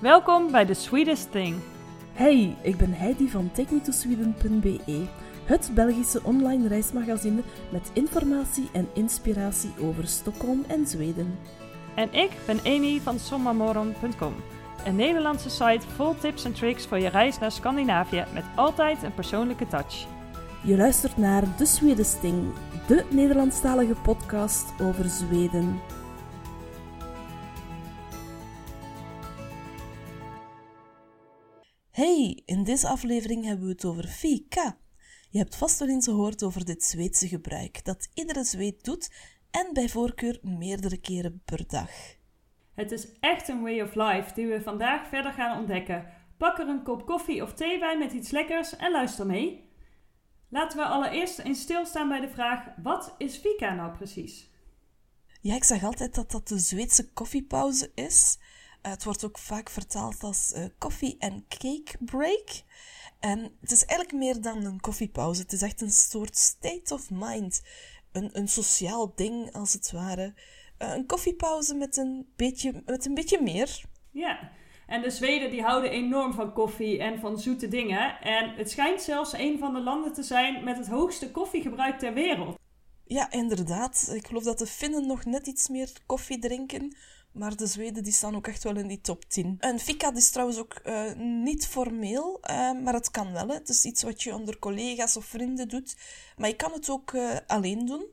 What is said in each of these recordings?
Welkom bij The Sweetest Thing. Hey, ik ben Heidi van TakeMeToSweden.be, het Belgische online reismagazine met informatie en inspiratie over Stockholm en Zweden. En ik ben Amy van sommamoron.com, een Nederlandse site vol tips en tricks voor je reis naar Scandinavië met altijd een persoonlijke touch. Je luistert naar De Swedesting, de Nederlandstalige podcast over Zweden. In deze aflevering hebben we het over fika. Je hebt vast wel eens gehoord over dit Zweedse gebruik dat iedere Zweed doet en bij voorkeur meerdere keren per dag. Het is echt een way of life die we vandaag verder gaan ontdekken. Pak er een kop koffie of thee bij met iets lekkers en luister mee. Laten we allereerst eens stilstaan bij de vraag: wat is fika nou precies? Ja, ik zeg altijd dat dat de Zweedse koffiepauze is. Uh, het wordt ook vaak vertaald als koffie en cake break. En het is eigenlijk meer dan een koffiepauze. Het is echt een soort state of mind. Een, een sociaal ding, als het ware. Uh, een koffiepauze met een, beetje, met een beetje meer. Ja, en de Zweden die houden enorm van koffie en van zoete dingen. En het schijnt zelfs een van de landen te zijn met het hoogste koffiegebruik ter wereld. Ja, inderdaad. Ik geloof dat de Finnen nog net iets meer koffie drinken. Maar de Zweden die staan ook echt wel in die top 10. En fika is trouwens ook uh, niet formeel, uh, maar het kan wel. Hè. Het is iets wat je onder collega's of vrienden doet. Maar je kan het ook uh, alleen doen.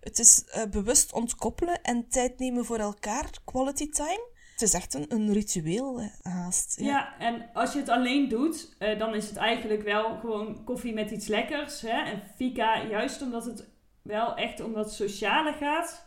Het is bewust ontkoppelen en tijd nemen voor elkaar, quality time. Het is echt een, een ritueel haast. Ja. ja. en als je het alleen doet, dan is het eigenlijk wel gewoon koffie met iets lekkers. Hè? En fika, juist omdat het wel echt om dat sociale gaat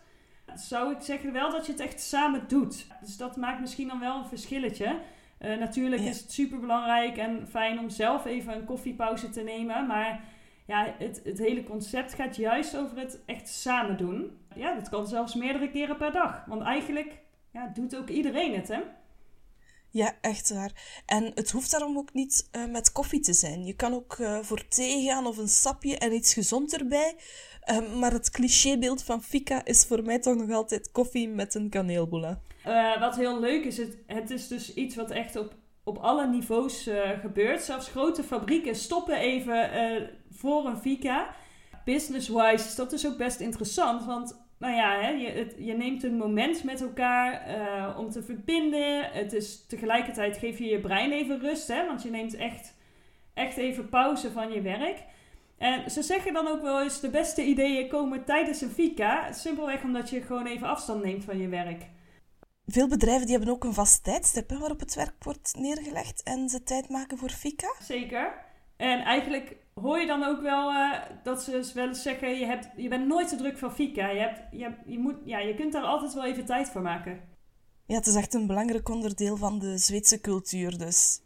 zou ik zeggen wel dat je het echt samen doet. Dus dat maakt misschien dan wel een verschilletje. Uh, natuurlijk is het super belangrijk en fijn om zelf even een koffiepauze te nemen. Maar ja, het, het hele concept gaat juist over het echt samen doen. Ja, dat kan zelfs meerdere keren per dag. Want eigenlijk ja, doet ook iedereen het, hè? Ja, echt waar. En het hoeft daarom ook niet uh, met koffie te zijn. Je kan ook uh, voor thee gaan of een sapje en iets gezond erbij. Um, maar het clichébeeld van fika is voor mij toch nog altijd koffie met een kaneelbolle. Uh, wat heel leuk is, het, het is dus iets wat echt op, op alle niveaus gebeurt. Zelfs grote fabrieken stoppen even voor een fika. Business-wise is dat dus ook best interessant, want nou ja, hè, je, je neemt een moment met elkaar om te verbinden. Het is tegelijkertijd geef je je brein even rust, hè, want je neemt echt, echt even pauze van je werk. En ze zeggen dan ook wel eens: de beste ideeën komen tijdens een fika. Simpelweg omdat je gewoon even afstand neemt van je werk. Veel bedrijven die hebben ook een vast tijdstip waarop het werk wordt neergelegd en ze tijd maken voor fika. Zeker. En eigenlijk hoor je dan ook wel uh, dat ze wel eens zeggen: je, hebt, je bent nooit te druk voor Fika. Je, hebt, je, je, moet, ja, je kunt daar altijd wel even tijd voor maken. Ja, het is echt een belangrijk onderdeel van de Zweedse cultuur, dus.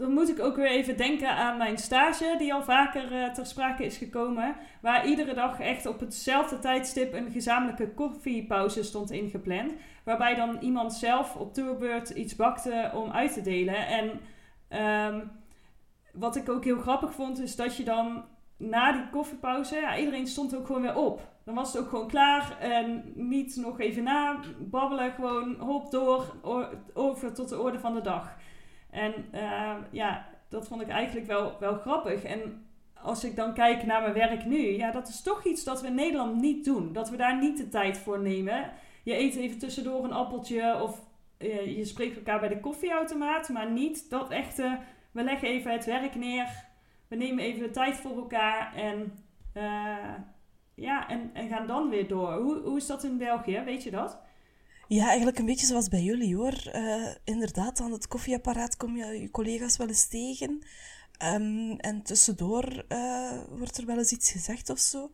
Dan moet ik ook weer even denken aan mijn stage, die al vaker uh, ter sprake is gekomen. Waar iedere dag echt op hetzelfde tijdstip een gezamenlijke koffiepauze stond ingepland. Waarbij dan iemand zelf op tourbeurt iets bakte om uit te delen. En. Um, wat ik ook heel grappig vond, is dat je dan na die koffiepauze, ja, iedereen stond ook gewoon weer op. Dan was het ook gewoon klaar en niet nog even na babbelen, gewoon hop door over tot de orde van de dag. En uh, ja, dat vond ik eigenlijk wel, wel grappig. En als ik dan kijk naar mijn werk nu, ja, dat is toch iets dat we in Nederland niet doen. Dat we daar niet de tijd voor nemen. Je eet even tussendoor een appeltje of uh, je spreekt elkaar bij de koffieautomaat, maar niet dat echte we leggen even het werk neer. We nemen even de tijd voor elkaar en, uh, ja, en, en gaan dan weer door. Hoe, hoe is dat in België? Weet je dat? Ja, eigenlijk een beetje zoals bij jullie hoor. Uh, inderdaad, aan het koffieapparaat kom je je collega's wel eens tegen. Um, en tussendoor uh, wordt er wel eens iets gezegd of zo.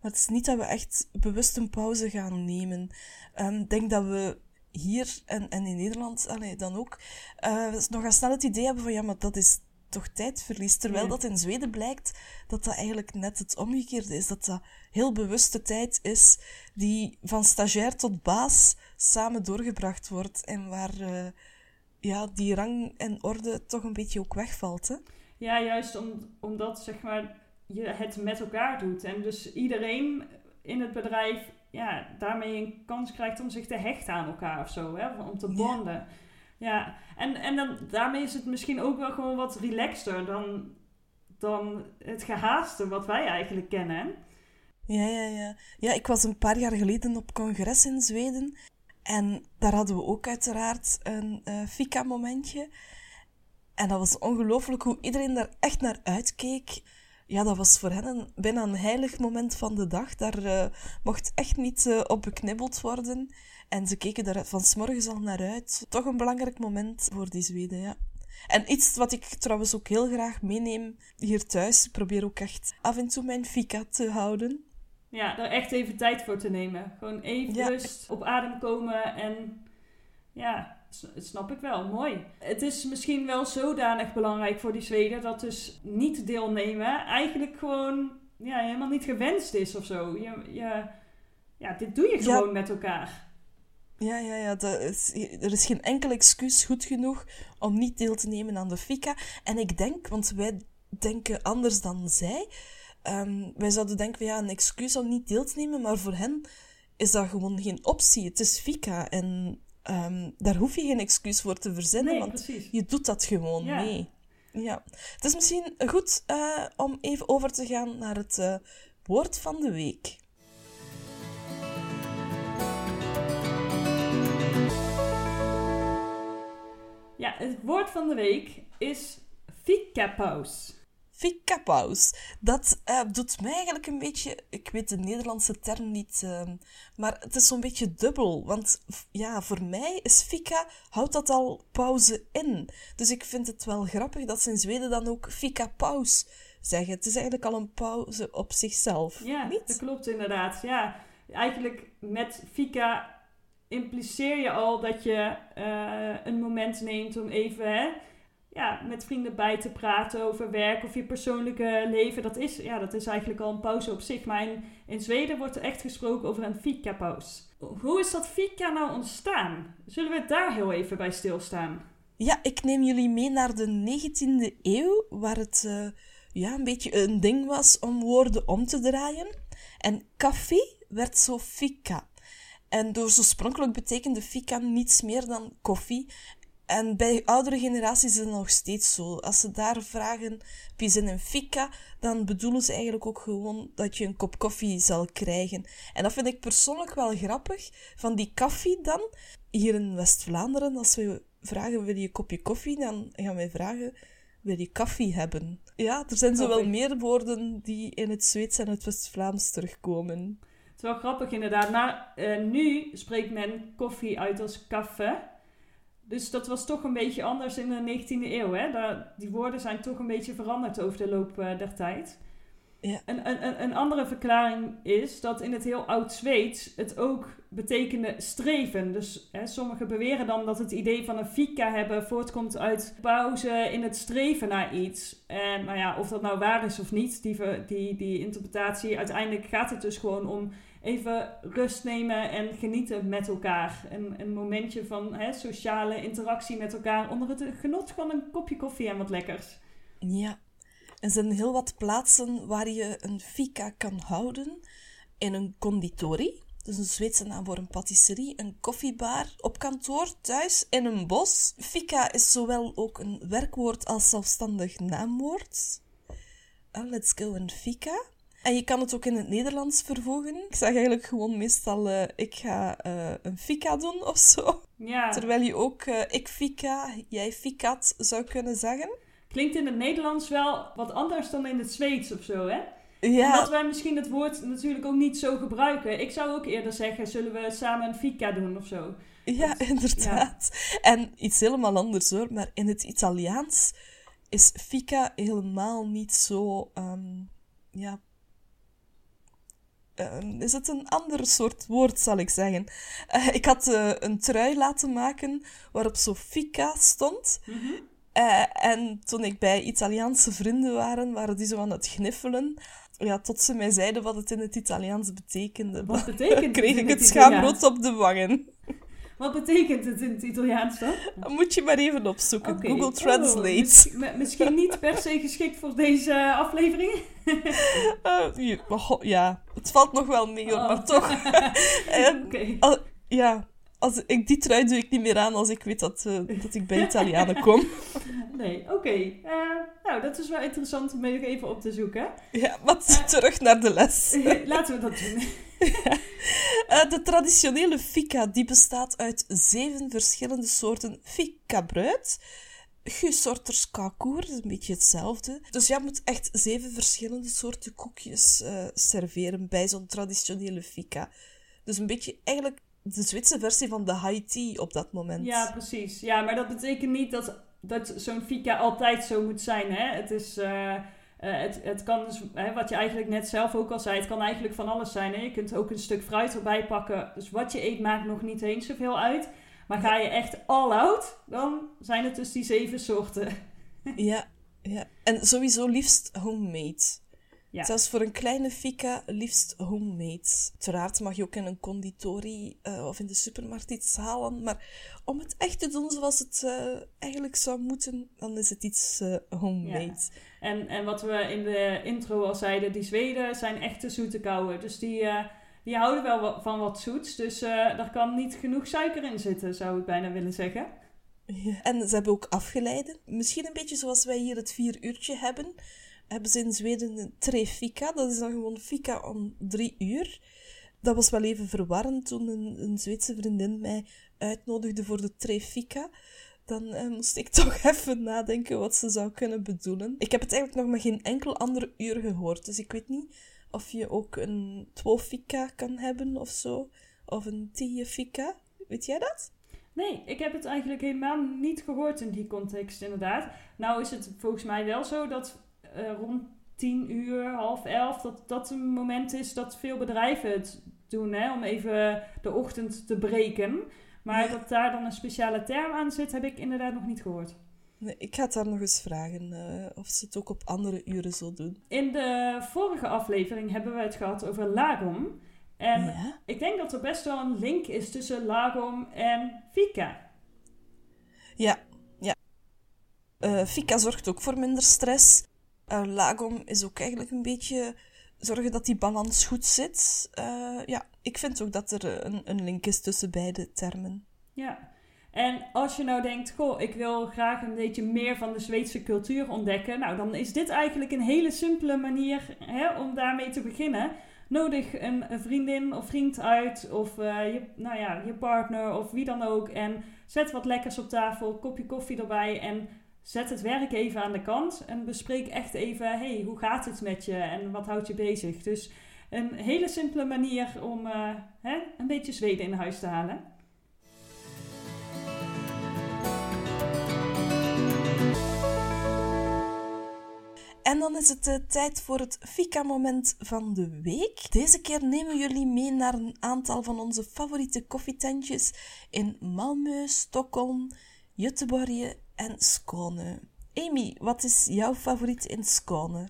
Maar het is niet dat we echt bewust een pauze gaan nemen. Ehm, ik denk dat we hier en, en in Nederland allee, dan ook uh, nog snel het idee hebben van ja, maar dat is toch tijdverlies. Terwijl dat in Zweden blijkt dat dat eigenlijk net het omgekeerde is. Dat dat heel bewuste tijd is die van stagiair tot baas samen doorgebracht wordt. En waar uh, ja, die rang en orde toch een beetje ook wegvalt. Hè? Ja, juist om, omdat zeg maar, je het met elkaar doet. En dus iedereen in het bedrijf ja, daarmee een kans krijgt om zich te hechten aan elkaar of zo, hè? om te bonden. Ja. Ja, en, en dan, daarmee is het misschien ook wel gewoon wat relaxter dan, dan het gehaaste wat wij eigenlijk kennen. Ja, ja, ja. Ja, ik was een paar jaar geleden op congres in Zweden. En daar hadden we ook uiteraard een uh, fika-momentje. En dat was ongelooflijk hoe iedereen daar echt naar uitkeek. Ja, dat was voor hen een, bijna een heilig moment van de dag. Daar uh, mocht echt niet uh, op beknibbeld worden. En ze keken daar van s'morgens al naar uit. Toch een belangrijk moment voor die Zweden, ja. En iets wat ik trouwens ook heel graag meeneem hier thuis. Ik probeer ook echt af en toe mijn fika te houden. Ja, daar echt even tijd voor te nemen. Gewoon even rust, op adem komen en ja, snap ik wel. Mooi. Het is misschien wel zodanig belangrijk voor die Zweden dat dus niet deelnemen eigenlijk gewoon ja, helemaal niet gewenst is of zo. Je, je, ja, dit doe je gewoon met elkaar. Ja, ja, ja. Is, er is geen enkel excuus goed genoeg om niet deel te nemen aan de FICA. En ik denk, want wij denken anders dan zij. Um, wij zouden denken, ja, een excuus om niet deel te nemen, maar voor hen is dat gewoon geen optie. Het is FICA en um, daar hoef je geen excuus voor te verzinnen, want precies. je doet dat gewoon ja. mee. Ja. Het is misschien goed uh, om even over te gaan naar het uh, woord van de week. Ja, het woord van de week is fikapaus. Fikapaus. Dat uh, doet mij eigenlijk een beetje... Ik weet de Nederlandse term niet, uh, maar het is zo'n beetje dubbel. Want ja, voor mij is fika, houdt dat al pauze in. Dus ik vind het wel grappig dat ze in Zweden dan ook fikapaus zeggen. Het is eigenlijk al een pauze op zichzelf. Ja, niet? dat klopt inderdaad. Ja, eigenlijk met fika impliceer je al dat je uh, een moment neemt om even hè, ja, met vrienden bij te praten over werk of je persoonlijke leven. Dat is, ja, dat is eigenlijk al een pauze op zich. Maar in, Zweden wordt er echt gesproken over een fika-pauze. Hoe is dat fika nou ontstaan? Zullen we daar heel even bij stilstaan? Ja, ik neem jullie mee naar de 19e eeuw, waar het uh, ja, een beetje een ding was om woorden om te draaien. En koffie werd zo fika. En door oorspronkelijk betekende fika niets meer dan koffie. En bij oudere generaties is het nog steeds zo. Als ze daar vragen, zin in fika, dan bedoelen ze eigenlijk ook gewoon dat je een kop koffie zal krijgen. En dat vind ik persoonlijk wel grappig. Van die koffie dan, hier in West-Vlaanderen, als we vragen, wil je een kopje koffie? Dan gaan wij vragen, wil je koffie hebben? Ja, er zijn zo wel meer woorden die in het Zweeds en het West-Vlaams terugkomen wel grappig inderdaad. Maar uh, nu spreekt men koffie uit als kaffe. Dus dat was toch een beetje anders in de 19e eeuw. Hè? Daar, die woorden zijn toch een beetje veranderd over de loop uh, der tijd. Ja. Een, een, een andere verklaring is dat in het heel oud-Zweeds het ook betekende streven. Dus hè, sommigen beweren dan dat het idee van een fika hebben voortkomt uit pauze in het streven naar iets. En nou ja, of dat nou waar is of niet, die, die, die interpretatie, uiteindelijk gaat het dus gewoon om even rust nemen en genieten met elkaar. Een, een momentje van hè, sociale interactie met elkaar onder het genot van een kopje koffie en wat lekkers. Ja, er zijn heel wat plaatsen waar je een fika kan houden. In een conditori, dus een Zweedse naam voor een patisserie, een koffiebar, op kantoor, thuis, in een bos. Fika is zowel ook een werkwoord als zelfstandig naamwoord. Uh, let's go een fika. En je kan het ook in het Nederlands vervoegen. Ik zeg eigenlijk gewoon meestal, uh, ik ga uh, een fika doen of zo. Ja. Terwijl je ook uh, ik fika, jij fikat zou kunnen zeggen. Klinkt in het Nederlands wel wat anders dan in het Zweeds of zo, hè? Ja. Omdat wij misschien het woord natuurlijk ook niet zo gebruiken. Ik zou ook eerder zeggen, zullen we samen een fika doen of zo? Ja, inderdaad. En iets helemaal anders hoor, maar in het Italiaans is fika helemaal niet zo... Um, ja, uh, is het een ander soort woord, zal ik zeggen. Uh, ik had uh, een trui laten maken waarop Sofika stond. Mm -hmm. en toen ik bij Italiaanse vrienden waren, waren die zo aan het gniffelen. Ja, tot ze mij zeiden wat het in het Italiaans betekende. Wat betekent kreeg ik het schaamrood op de wangen. Wat betekent het in het Italiaans dan? Moet je maar even opzoeken. Google oh, Translate. Misschien, misschien niet per se geschikt voor deze aflevering. uh, ja, het valt nog wel mee hoor, oh. maar toch. okay. ja, als, ik, die trui doe ik niet meer aan als ik weet dat, uh, dat ik bij Italianen kom. Nee, oké. Okay. Uh, nou, dat is wel interessant om even op te zoeken. Ja, maar uh, terug naar de les. Laten we dat doen. de traditionele fika die bestaat uit zeven verschillende soorten fika-bruid. Gusorters kakoer, is een beetje hetzelfde. Dus je moet echt zeven verschillende soorten koekjes serveren bij zo'n traditionele fika. Dus een beetje eigenlijk de Zwitserse versie van de high tea op dat moment. Ja, precies. Ja, maar dat betekent niet dat, dat zo'n fika altijd zo moet zijn. Hè? Het is... Uh, het, het kan dus, hè, wat je eigenlijk net zelf ook al zei, het kan eigenlijk van alles zijn. Hè? Je kunt ook een stuk fruit erbij pakken. Dus wat je eet maakt nog niet eens zoveel uit. Maar ga je echt all out, dan zijn het dus die zeven soorten. ja, ja. En sowieso liefst homemade. Ja. Zelfs voor een kleine fika liefst homemade. Uiteraard mag je ook in een conditorie uh, of in de supermarkt iets halen. Maar om het echt te doen zoals het uh, eigenlijk zou moeten, dan is het iets uh, homemade. Ja. En, en wat we in de intro al zeiden, die Zweden zijn echte zoete kouwen. Dus die, die houden wel van wat zoets. Dus daar kan niet genoeg suiker in zitten, zou ik bijna willen zeggen. Ja. En ze hebben ook afgeleiden. Misschien een beetje zoals wij hier het vier uurtje hebben hebben ze in Zweden een trefika. Dat is dan gewoon fika om drie uur. Dat was wel even verwarrend toen een, een Zweedse vriendin mij uitnodigde voor de trefika. Dan eh, moest ik toch even nadenken wat ze zou kunnen bedoelen. Ik heb het eigenlijk nog maar geen enkel ander uur gehoord. Dus ik weet niet of je ook een twofika kan hebben of zo. Of een tiefika. Weet jij dat? Nee, ik heb het eigenlijk helemaal niet gehoord in die context, inderdaad. Nou is het volgens mij wel zo dat rond tien uur, half elf, dat dat een moment is dat veel bedrijven het doen, hè, om even de ochtend te breken. Maar dat daar dan een speciale term aan zit, heb ik inderdaad nog niet gehoord. Nee, ik ga het daar nog eens vragen uh, of ze het ook op andere uren zo doen. In de vorige aflevering hebben we het gehad over lagom. En ja? ik denk dat er best wel een link is tussen lagom en fika. Ja, ja. Uh, fika zorgt ook voor minder stress. Uh, lagom is ook eigenlijk een beetje zorgen dat die balans goed zit. Uh, ja, ik vind ook dat er een, een link is tussen beide termen. Ja, en als je nou denkt, goh, ik wil graag een beetje meer van de Zweedse cultuur ontdekken, nou dan is dit eigenlijk een hele simpele manier hè, om daarmee te beginnen. Nodig een, vriendin of vriend uit, of je, nou ja, je partner of wie dan ook. En zet wat lekkers op tafel, kopje koffie erbij en zet het werk even aan de kant en bespreek echt even, hey, hoe gaat het met je en wat houdt je bezig? Dus een hele simpele manier om uh, hè, een beetje Zweden in huis te halen. En dan is het uh, tijd voor het Fika-moment van de week. Deze keer nemen jullie mee naar een aantal van onze favoriete koffietentjes in Malmö, Stockholm, Göteborg en Skåne. Amy, wat is jouw favoriet in Skåne?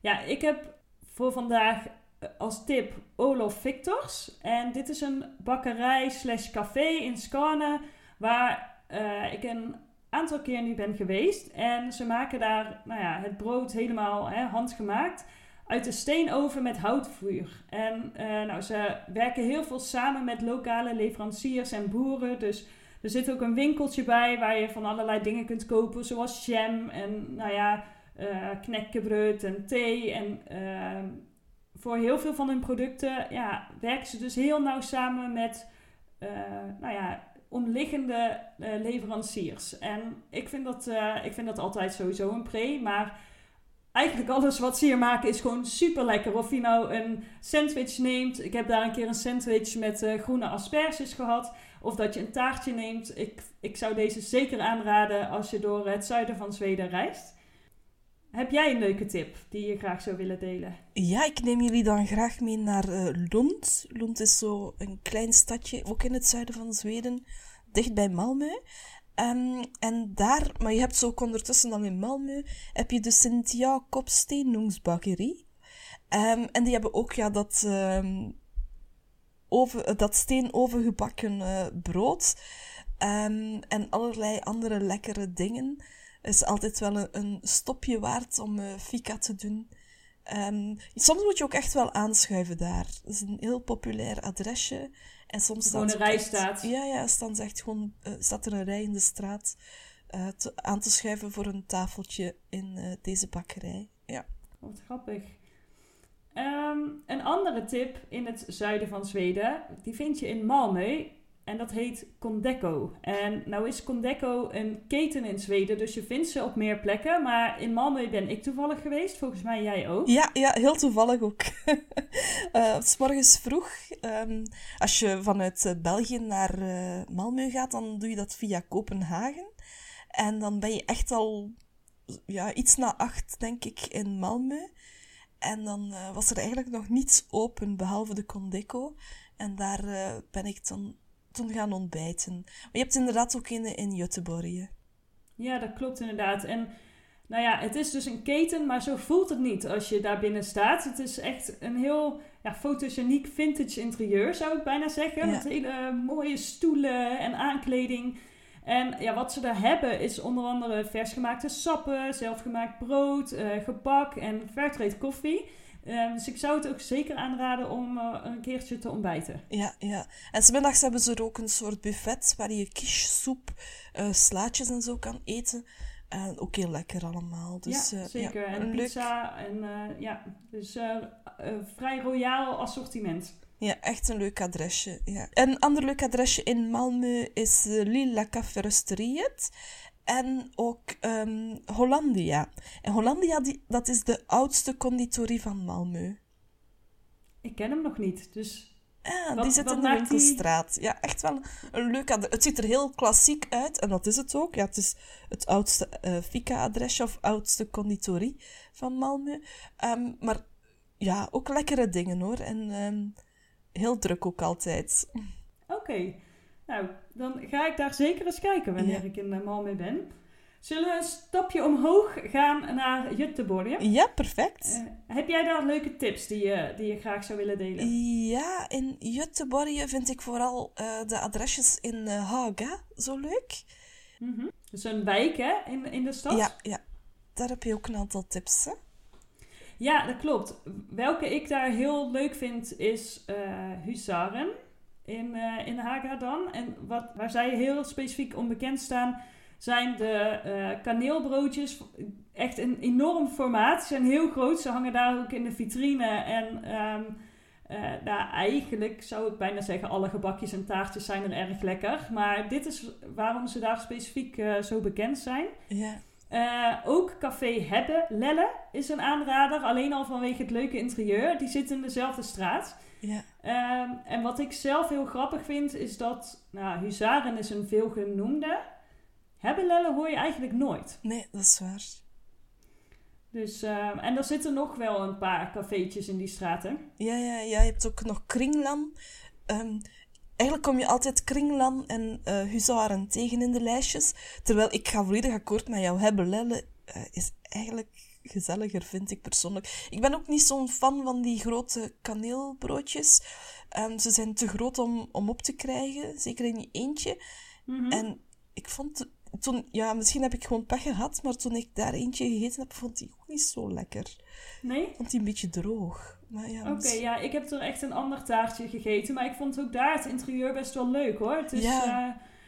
Ja, ik heb voor vandaag eh, als tip Olof Victors. En dit is een bakkerij slash café in Skåne waar uh, ik een aantal keer nu ben geweest. En ze maken daar nou ja, het brood helemaal hè, handgemaakt uit de steenoven met houtvuur. En uh, nou, ze werken heel veel samen met lokale leveranciers en boeren. Dus er zit ook een winkeltje bij waar je van allerlei dingen kunt kopen, zoals jam en nou ja, uh, en thee. En uh, voor heel veel van hun producten ja, werken ze dus heel nauw samen met uh, nou ja, omliggende leveranciers. En ik vind, dat, ik vind dat altijd sowieso een pre, maar eigenlijk alles wat ze hier maken is gewoon super lekker. Of je nou een sandwich neemt. Ik heb daar een keer een sandwich met groene asperges gehad. Of dat je een taartje neemt. Ik, ik zou deze zeker aanraden als je door het zuiden van Zweden reist. Heb jij een leuke tip die je graag zou willen delen? Ja, ik neem jullie dan graag mee naar uh, Lund. Lund is zo een klein stadje, ook in het zuiden van Zweden, dicht bij Malmö. Um, en daar, maar je hebt zo ook ondertussen dan in Malmö, heb je de Sint-Jacob Steenungsbakkerie. Um, en die hebben ook ja, dat, um, over, dat steenovengebakken uh, brood um, en allerlei andere lekkere dingen. Is altijd wel een, een stopje waard om uh, fika te doen. Um, soms moet je ook echt wel aanschuiven daar. Het is een heel populair adresje. En soms Gewoon een rij echt- staat. Ja, ja, dan echt gewoon, eh, staat er een rij in de straat eh, te- aan te schuiven voor een tafeltje in eh, deze bakkerij. Ja. Wat grappig. Ehm, een andere tip in het zuiden van Zweden, die vind je in Malmö. En dat heet Condeco. En nou is Condeco een keten in Zweden, dus je vindt ze op meer plekken. Maar in Malmö ben ik toevallig geweest, volgens mij jij ook. Ja, ja, heel toevallig ook. Eh, s morgens vroeg, ehm, als je vanuit eh, België naar eh Malmö gaat, dan doe je dat via Kopenhagen. En dan ben je echt al ja, iets na acht, denk ik, in Malmö. En dan eh, was er eigenlijk nog niets open, behalve de Condeco. En daar eh, ben ik dan toen gaan ontbijten. Maar je hebt inderdaad ook een in Göteborg. Ja, dat klopt inderdaad. En nou ja, het is dus een keten, maar zo voelt het niet als je daar binnen staat. Het is echt een heel ja, fotogeniek vintage interieur, zou ik bijna zeggen. Ja. Met hele mooie stoelen en aankleding. En ja, wat ze daar hebben is onder andere versgemaakte sappen, zelfgemaakt brood, eh, gebak en fairtrade koffie. Eh, dus ik zou het ook zeker aanraden om eh, een keertje te ontbijten. Ja, ja. En smiddags hebben ze er ook een soort buffet waar je quiche, soep, eh, slaatjes en zo kan eten. En ook heel lekker allemaal. Dus, ja, zeker. ja, en leuk, pizza en ja, dus vrij royaal assortiment. Ja, echt een leuk adresje. Ja. Een ander leuk adresje in Malmö is uh, Lilla Cafferosteriet. En ook ehm, Hollandia. En Hollandia, die, dat is de oudste conditorie van Malmö. Ik ken hem nog niet, dus Wat- die zit in de die- winkelstraat. Ja, echt wel een leuk adres. Het ziet er heel klassiek uit en dat is het ook. Ja, het is het oudste eh Fika-adresje of oudste conditorie van Malmö. Ehm, maar ja, ook lekkere dingen hoor. En ehm, heel druk ook altijd. oké. Nou, dan ga ik daar zeker eens kijken wanneer Ja. ik in uh, Malmö ben. Zullen we een stapje omhoog gaan naar Jutteborg? Ja, perfect. Eh, heb jij daar leuke tips die je, die je graag zou willen delen? Ja, in Göteborg vind ik vooral eh, de adresjes in eh, Haga zo leuk. Mhm. Dus een wijk hè, in, in de stad? Ja, ja, daar heb je ook een aantal tips. Hè? Ja, dat klopt. Welke ik daar heel leuk vind is eh Huzaren in, eh, in Haga dan. En wat, waar zij heel specifiek onbekend staan, zijn de eh, kaneelbroodjes. Echt een enorm formaat. Ze zijn heel groot. Ze hangen daar ook in de vitrine. En ehm, eh, nou, eigenlijk zou ik bijna zeggen, alle gebakjes en taartjes zijn er erg lekker. Maar dit is waarom ze daar specifiek zo bekend zijn. Ja. Eh, ook Café Hebben Lelle is een aanrader, alleen al vanwege het leuke interieur. Die zit in dezelfde straat. Ja. Ehm, en wat ik zelf heel grappig vind, is dat nou, Huzaren is een veelgenoemde. Hebben Lelle hoor je eigenlijk nooit. Nee, dat is waar. Dus, ehm, en er zitten nog wel een paar cafeetjes in die straten. Ja, ja, ja. Je hebt ook nog Kringlan. Ehm, eigenlijk kom je altijd Kringlan en eh Huzaren tegen in de lijstjes. Terwijl ik ga volledig akkoord met jou. Hebelelle eh is eigenlijk gezelliger, vind ik persoonlijk. Ik ben ook niet zo'n fan van die grote kaneelbroodjes. Ehm, ze zijn te groot om, om op te krijgen, zeker in je eentje. Mhm. En ik vond toen, ja, misschien heb ik gewoon pech gehad, maar toen ik daar eentje gegeten heb, vond die ook niet zo lekker. Nee? Ik vond die een beetje droog. Maar ja, Oké, misschien- ja, ik heb er echt een ander taartje gegeten. Maar ik vond ook daar het interieur best wel leuk hoor. Het is, Ja, eh,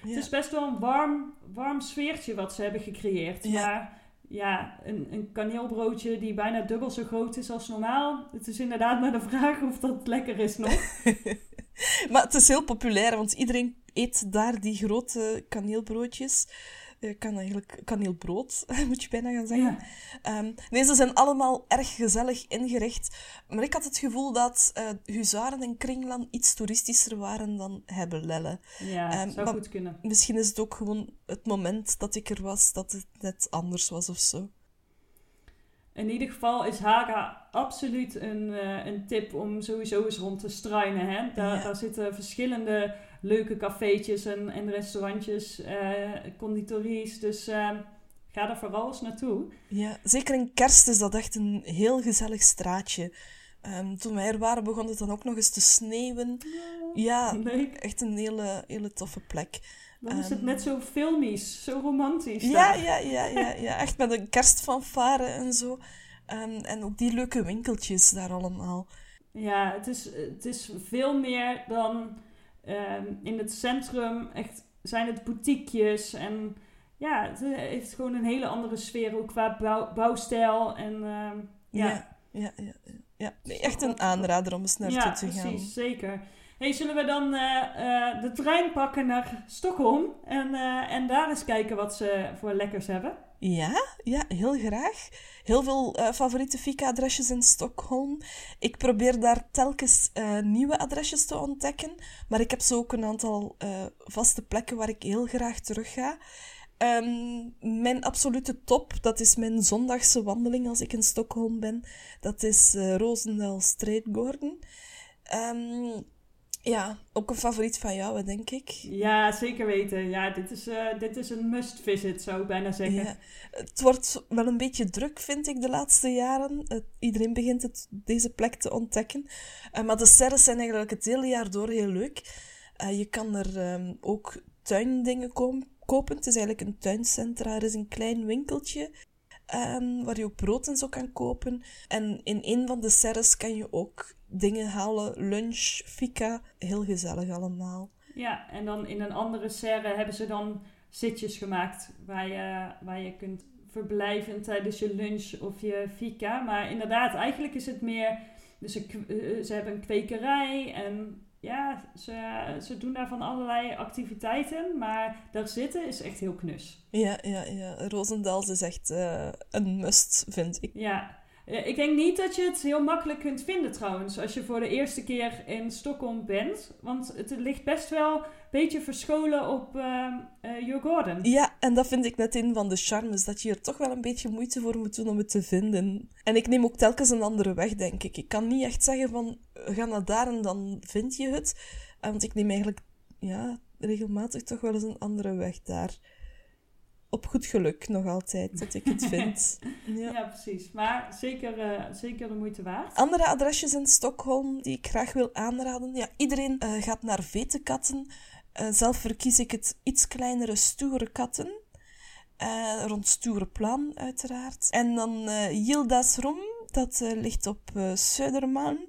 ja. Het is best wel een warm, warm sfeertje wat ze hebben gecreëerd. Ja. Maar ja, een, een kaneelbroodje die bijna dubbel zo groot is als normaal. Het is inderdaad maar de vraag of dat lekker is nog. Maar het is heel populair, want iedereen eet daar die grote kaneelbroodjes. Eh, kan eigenlijk kaneelbrood, moet je bijna gaan zeggen. Ja. Ehm, nee, ze zijn allemaal erg gezellig ingericht. Maar ik had het gevoel dat eh Huzaren en Kringlan iets toeristischer waren dan Hebelelle. Ja, Ehm, zou goed kunnen. Misschien is het ook gewoon het moment dat ik er was, dat het net anders was of zo. In ieder geval is Haga absoluut een, eh, een tip om sowieso eens rond te struinen. Hè? Daar, Ja. daar zitten verschillende leuke cafeetjes en, en restaurantjes, eh conditories. Dus eh, ga er vooral eens naartoe. Ja, zeker in kerst is dat echt een heel gezellig straatje. Ehm, toen wij er waren, begon het dan ook nog eens te sneeuwen. Ja, echt een hele, hele toffe plek. Dan is het Ehm, net zo filmisch, zo romantisch. Ja, daar. ja, ja, ja, ja, echt met een kerstfanfare en zo. Ehm, en ook die leuke winkeltjes daar allemaal. Ja, het is, het is veel meer dan ehm, in het centrum echt zijn het boutiquejes en ja, het heeft gewoon een hele andere sfeer ook qua bouw, bouwstijl en ehm, ja. Ja, ja, ja. ja. ja. Echt een aanrader om eens naartoe ja, te gaan. precies, zeker. Hey, zullen we dan eh, eh, de trein pakken naar Stockholm en, eh, en daar eens kijken wat ze voor lekkers hebben? Ja, ja, heel graag. Heel veel favoriete Fika-adresjes in Stockholm. Ik probeer daar telkens nieuwe adresjes te ontdekken. Maar ik heb zo ook een aantal vaste plekken waar ik heel graag terug ga. Ehm, mijn absolute top, dat is mijn zondagse wandeling als ik in Stockholm ben. Dat is Roosendaal Streetgården. Ehm, ja, ook een favoriet van jou, denk ik. Ja, zeker weten. Ja, dit is, eh, dit is een must visit, zou ik bijna zeggen. Ja, het wordt wel een beetje druk, vind ik, de laatste jaren. Iedereen begint het, deze plek te ontdekken. Eh, maar de serres zijn eigenlijk het hele jaar door heel leuk. Eh, je kan er ehm, ook tuindingen kopen. Het is eigenlijk een tuincentra. Er is een klein winkeltje ehm, waar je ook brood en zo kan kopen. En in een van de serres kan je ook dingen halen. Lunch, fika. Heel gezellig allemaal. Ja, en dan in een andere serre hebben ze dan zitjes gemaakt waar je, waar je kunt verblijven tijdens je lunch of je fika. Maar inderdaad, eigenlijk is het meer... Dus ze, eh, ze hebben een kwekerij en ja, ze, ze doen daar van allerlei activiteiten. Maar daar zitten is echt heel knus. Ja, ja, ja. Roosendaal is echt eh, een must, vind ik. Ja, ik denk niet dat je het heel makkelijk kunt vinden trouwens, als je voor de eerste keer in Stockholm bent. Want het ligt best wel een beetje verscholen op uh, Djurgården. Ja, en dat vind ik net een van de charmes, dat je er toch wel een beetje moeite voor moet doen om het te vinden. En ik neem ook telkens een andere weg, denk ik. Ik kan niet echt zeggen van, ga naar daar en dan vind je het. Eh, Want ik neem eigenlijk, ja, regelmatig toch wel eens een andere weg daar. Op goed geluk nog altijd, dat ik het vind. Ja, Ja. precies. Maar zeker, eh, zeker de moeite waard. Andere adresjes in Stockholm die ik graag wil aanraden. Ja, iedereen eh, gaat naar Vetekatten. Eh, zelf verkies ik het iets kleinere Stoere Katten. Rond Stoereplan, uiteraard. En dan eh Yildasrum, dat ligt op Södermalm.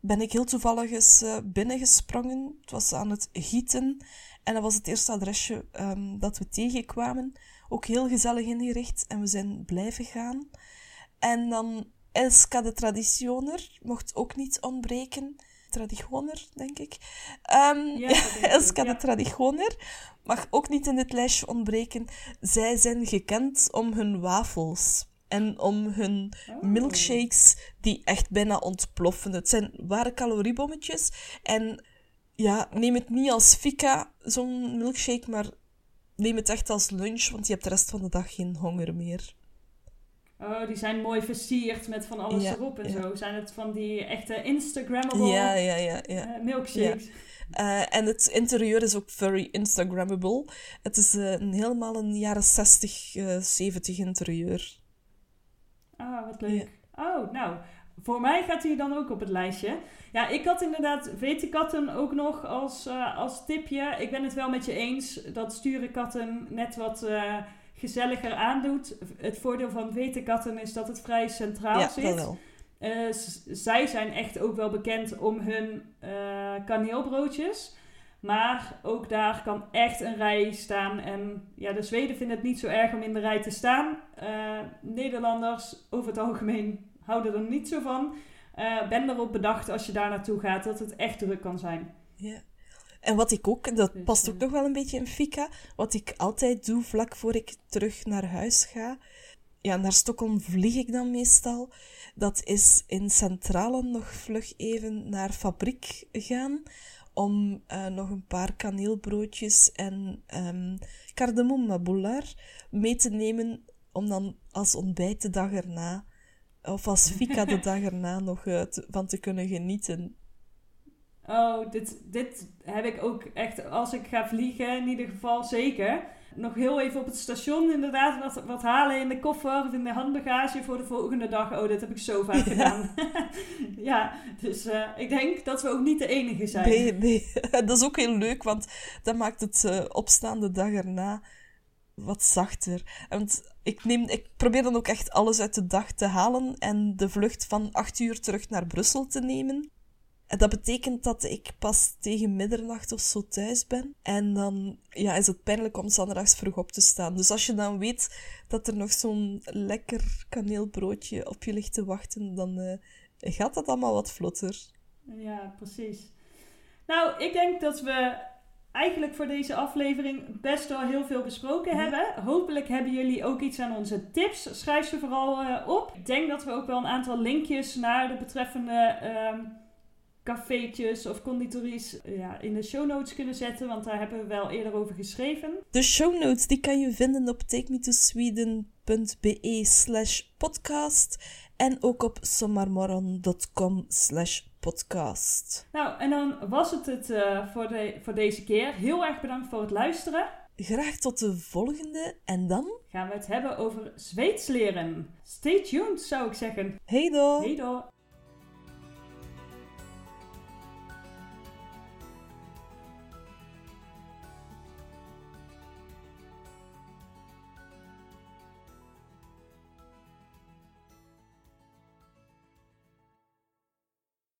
Ben ik heel toevallig eens binnengesprongen. Het was aan het gieten. En dat was het eerste adresje ehm, dat we tegenkwamen. Ook heel gezellig ingericht. En we zijn blijven gaan. En dan Elska de Traditioner mocht ook niet ontbreken. Traditioner, denk ik. Ehm, Ja, dat denk ik ook, Elska ja. de Traditioner mag ook niet in dit lijstje ontbreken. Zij zijn gekend om hun wafels. En om hun Oh. milkshakes die echt bijna ontploffen. Het zijn ware caloriebommetjes. En ja, neem het niet als fika, zo'n milkshake, maar neem het echt als lunch, want je hebt de rest van de dag geen honger meer. Oh, die zijn mooi versierd met van alles Ja, erop en ja. zo. Zijn het van die echte Instagrammable Ja, ja, ja, ja. eh, milkshakes? Eh, en het interieur is ook very Instagrammable. Het is eh, een helemaal een jaren 60, eh 70 interieur. Ah, wat leuk. Oh, nou, voor mij gaat hij dan ook op het lijstje. Ja, ik had inderdaad Vetekatten ook nog als, eh, als tipje. Ik ben het wel met je eens dat Sturenkatten net wat eh, gezelliger aandoet. Het voordeel van Vetekatten is dat het vrij centraal ja, zit. dat wel. Eh, zij zijn echt ook wel bekend om hun kaneelbroodjes. Maar ook daar kan echt een rij staan. En ja, de Zweden vinden het niet zo erg om in de rij te staan. Nederlanders over het algemeen houden er niet zo van. Eh, ben erop bedacht als je daar naartoe gaat dat het echt druk kan zijn. Ja. En wat ik ook, dat Dus, past ook eh, nog wel een beetje in Fika, wat ik altijd doe vlak voor ik terug naar huis ga. Ja, naar Stockholm vlieg ik dan meestal. Dat is in Centralen nog vlug even naar fabriek gaan. Om eh, nog een paar kaneelbroodjes en kardemomma mee te nemen. Om dan als ontbijt de dag erna, of als fika de dag erna nog eh, te- van te kunnen genieten. Oh, dit, dit heb ik ook echt als ik ga vliegen, in ieder geval zeker. Nog heel even op het station inderdaad wat, wat halen in de koffer of in de handbagage voor de volgende dag. Oh, dat heb ik zo vaak gedaan. ja, dus eh, ik denk dat we ook niet de enige zijn. Nee, nee. Dat is ook heel leuk, want dat maakt het eh, opstaan de dag erna wat zachter. Want ik, neem, ik probeer dan ook echt alles uit de dag te halen en de vlucht van acht uur terug naar Brussel te nemen. En dat betekent dat ik pas tegen middernacht of zo thuis ben. En dan ja, is het pijnlijk om zondags vroeg op te staan. Dus als je dan weet dat er nog zo'n lekker kaneelbroodje op je ligt te wachten, dan uh, gaat dat allemaal wat vlotter. Ja, precies. Nou, ik denk dat we eigenlijk voor deze aflevering best wel heel veel besproken hebben. Hopelijk hebben jullie ook iets aan onze tips. Schrijf ze vooral uh, op. Ik denk dat we ook wel een aantal linkjes naar de betreffende um, cafeetjes of conditories ja, in de show notes kunnen zetten, want daar hebben we wel eerder over geschreven. De show notes die kan je vinden op takemetosweden.be slash podcast en ook op sommarmorgon.com slash podcast. Nou, en dan was het het uh, voor, de, voor deze keer. Heel erg bedankt voor het luisteren. Graag tot de volgende en dan gaan we het hebben over Zweeds leren. Stay tuned, zou ik zeggen. Hey do! Hey do!